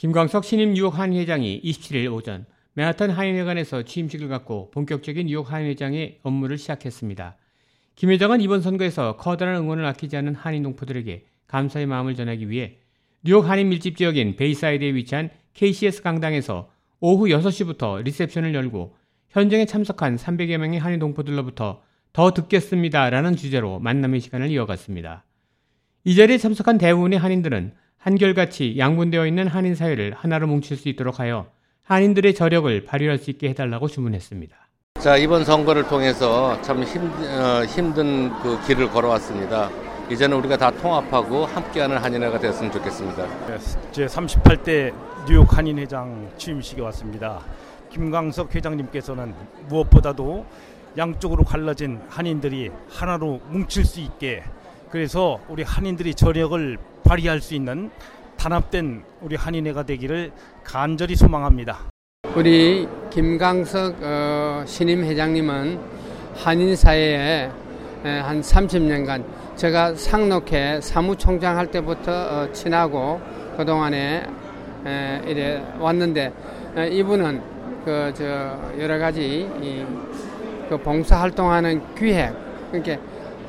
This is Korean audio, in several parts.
김광석 신임 뉴욕 한인회장이 27일 오전 맨하탄 한인회관에서 취임식을 갖고 본격적인 뉴욕 한인회장의 업무를 시작했습니다. 김 회장은 이번 선거에서 커다란 응원을 아끼지 않은 한인 동포들에게 감사의 마음을 전하기 위해 뉴욕 한인 밀집 지역인 베이사이드에 위치한 KCS 강당에서 오후 6시부터 리셉션을 열고 현장에 참석한 300여 명의 한인 동포들로부터 더 듣겠습니다라는 주제로 만남의 시간을 이어갔습니다. 이 자리에 참석한 대부분의 한인들은 한결같이 양분되어 있는 한인 사회를 하나로 뭉칠 수 있도록 하여 한인들의 저력을 발휘할 수 있게 해달라고 주문했습니다. 자 이번 선거를 통해서 참 힘, 어, 힘든 그 길을 걸어왔습니다. 이제는 우리가 다 통합하고 함께하는 한인회가 됐으면 좋겠습니다. 제 38대 뉴욕 한인회장 취임식에 왔습니다. 김광석 회장님께서는 무엇보다도 양쪽으로 갈라진 한인들이 하나로 뭉칠 수 있게 그래서 우리 한인들이 저력을 발휘할 수 있는 단합된 우리 한인회가 되기를 간절히 소망합니다. 우리 김광석 어, 신임 회장님은 한인 사회에 한 30년간 제가 상록회 사무총장 할 때부터 어, 친하고 그동안에 에, 이래 왔는데 에, 이분은 그 저 여러 가지 이, 그 봉사 활동하는 기획 그러니까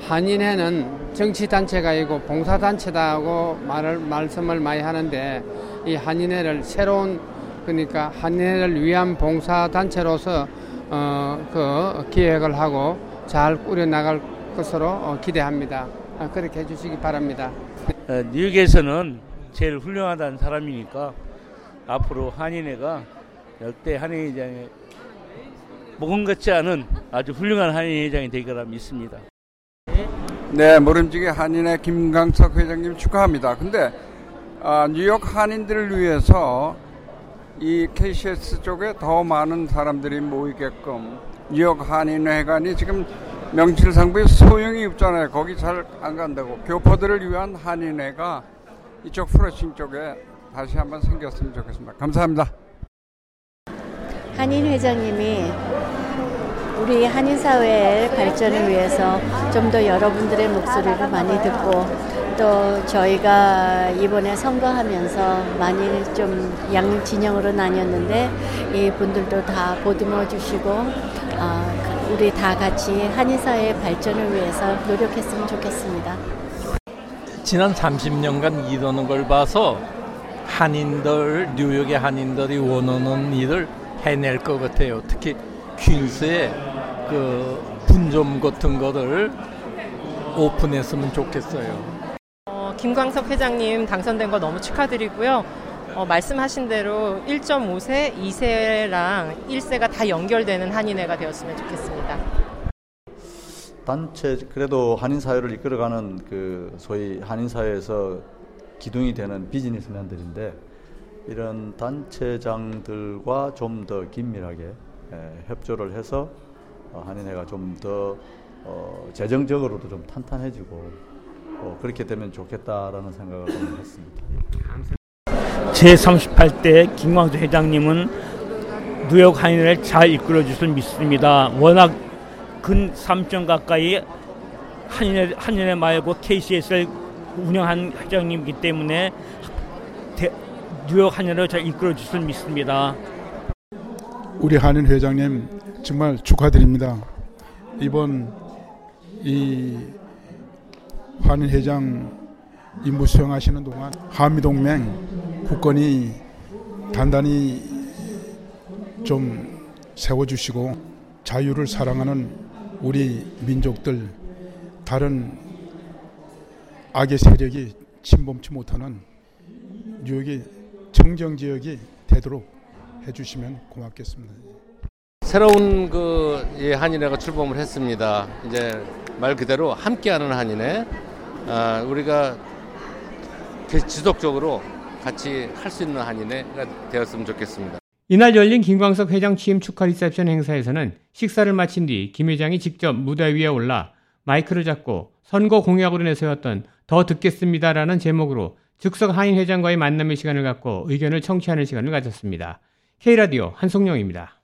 한인회는 정치단체가 아니고 봉사단체다고 말을, 말씀을 많이 하는데 이 한인회를 새로운 그러니까 한인회를 위한 봉사단체로서 어, 그 기획을 하고 잘 꾸려나갈 것으로 어, 기대합니다. 아, 그렇게 해주시기 바랍니다. 어, 뉴욕에서는 제일 훌륭하다는 사람이니까 앞으로 한인회가 역대 한인회장의 모금 같지 않은 아주 훌륭한 한인회장이 되리라 믿습니다. 네, 모름지기 한인회 김강석 회장님 축하합니다. 근데 아, 뉴욕 한인들을 위해서 이 KCS 쪽에 더 많은 사람들이 모이게끔 뉴욕 한인회관이 지금 명실상부에 소용이 없잖아요. 거기 잘 안 간다고. 교포들을 위한 한인회가 이쪽 프로싱 쪽에 다시 한번 생겼으면 좋겠습니다. 감사합니다. 한인 회장님이 우리 한인 사회의 발전을 위해서 좀 더 여러분들의 목소리를 많이 듣고 또 저희가 이번에 선거하면서 많이 좀 양 진영으로 나뉘었는데 이 분들도 다 보듬어 주시고 어, 우리 다 같이 한인 사회의 발전을 위해서 노력했으면 좋겠습니다. 지난 30년간 이러는 걸 봐서 한인들 뉴욕의 한인들이 원하는 일을 해낼 것 같아요. 특히 퀸스의 그 분점 같은 거를 오픈했으면 좋겠어요. 어, 김광석 회장님 당선된 거 너무 축하드리고요. 어, 말씀하신 대로 1.5세, 2세랑 1세가 다 연결되는 한인회가 되었으면 좋겠습니다. 단체 그래도 한인 사회를 이끌어가는 그 소위 한인 사회에서 기둥이 되는 비즈니스맨들인데 이런 단체장들과 좀 더 긴밀하게 에, 협조를 해서 어, 한인회가 좀더 어, 재정적으로도 좀 탄탄해지고 어, 그렇게 되면 좋겠다라는 생각을 좀 했습니다. 제38대 김광수 회장님은 뉴욕 한인을 잘 이끌어 주실 믿습니다. 워낙 근 3년 가까이 한인회, 한인회 말고 KCS를 운영한 회장님이기 때문에 대, 뉴욕 한인을 잘 이끌어 주실 믿습니다. 우리 한인 회장님 정말 축하드립니다. 이번 이 한인 회장 임무 수행하시는 동안 한미동맹 국권이 단단히 좀 세워주시고 자유를 사랑하는 우리 민족들 다른 악의 세력이 침범치 못하는 뉴욕의 청정 지역이 되도록 해주시면 고맙겠습니다. 새로운 그 한인회가 출범을 했습니다. 이제 말 그대로 함께하는 한인회. 아, 우리가 지속적으로 같이 할 수 있는 한인회가 되었으면 좋겠습니다. 이날 열린 김광석 회장 취임 축하 리셉션 행사에서는 식사를 마친 뒤 김 회장이 직접 무대 위에 올라 마이크를 잡고 선거 공약으로 내세웠던 더 듣겠습니다라는 제목으로 즉석 한인 회장과의 만남의 시간을 갖고 의견을 청취하는 시간을 가졌습니다. K라디오 한송영입니다.